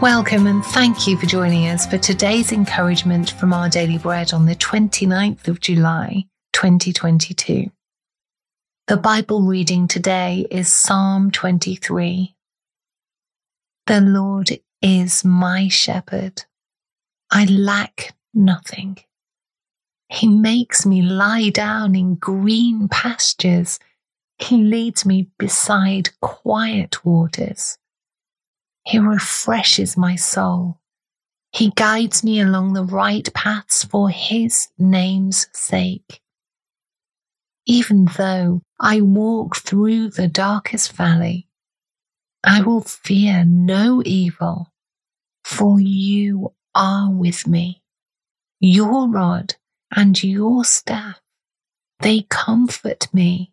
Welcome and thank you for joining us for today's encouragement from Our Daily Bread on the 29th of July, 2022. The Bible reading today is Psalm 23. The Lord is my shepherd. I lack nothing. He makes me lie down in green pastures. He leads me beside quiet waters. He refreshes my soul. He guides me along the right paths for his name's sake. Even though I walk through the darkest valley, I will fear no evil, for you are with me. Your rod and your staff, they comfort me.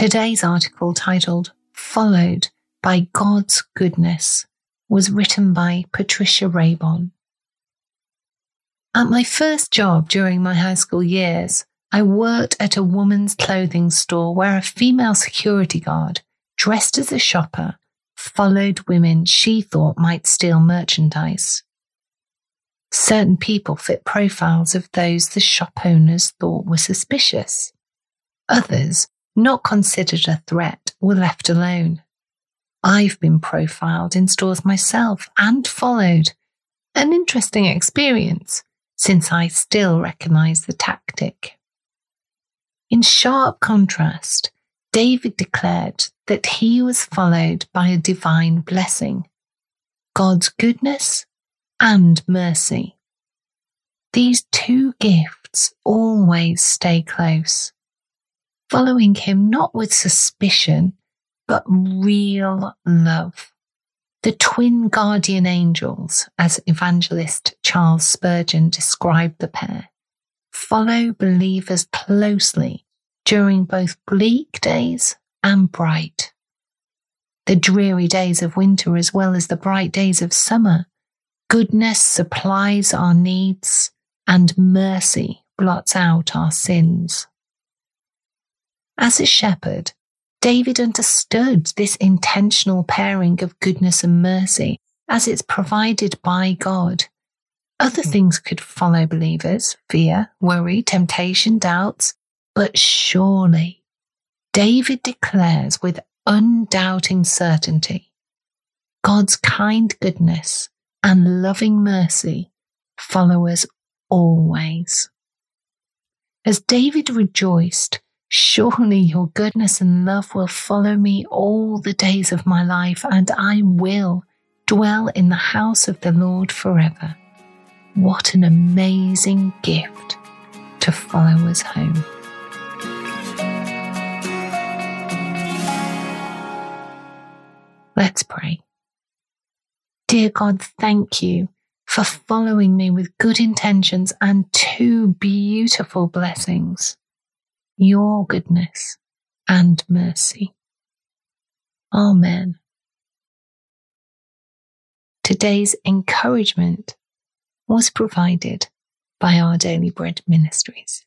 Today's article, titled Followed by God's Goodness, was written by Patricia Raybon. At my first job during my high school years, I worked at a woman's clothing store where a female security guard, dressed as a shopper, followed women she thought might steal merchandise. Certain people fit profiles of those the shop owners thought were suspicious. Others not considered a threat, were left alone. I've been profiled in stores myself and followed. An interesting experience, since I still recognize the tactic. In sharp contrast, David declared that he was followed by a divine blessing, God's goodness and mercy. These two gifts always stay close following him not with suspicion, but real love. The twin guardian angels, as evangelist Charles Spurgeon described the pair, follow believers closely during both bleak days and bright. The dreary days of winter as well as the bright days of summer, goodness supplies our needs and mercy blots out our sins. As a shepherd, David understood this intentional pairing of goodness and mercy as it's provided by God. Other hmm. things could follow believers fear, worry, temptation, doubts. But surely, David declares with undoubting certainty God's kind goodness and loving mercy follow us always. As David rejoiced Surely your goodness and love will follow me all the days of my life, and I will dwell in the house of the Lord forever. What an amazing gift to follow us home. Let's pray. Dear God, thank you for following me with good intentions and two beautiful blessings your goodness and mercy. Amen. Today's encouragement was provided by Our Daily Bread Ministries.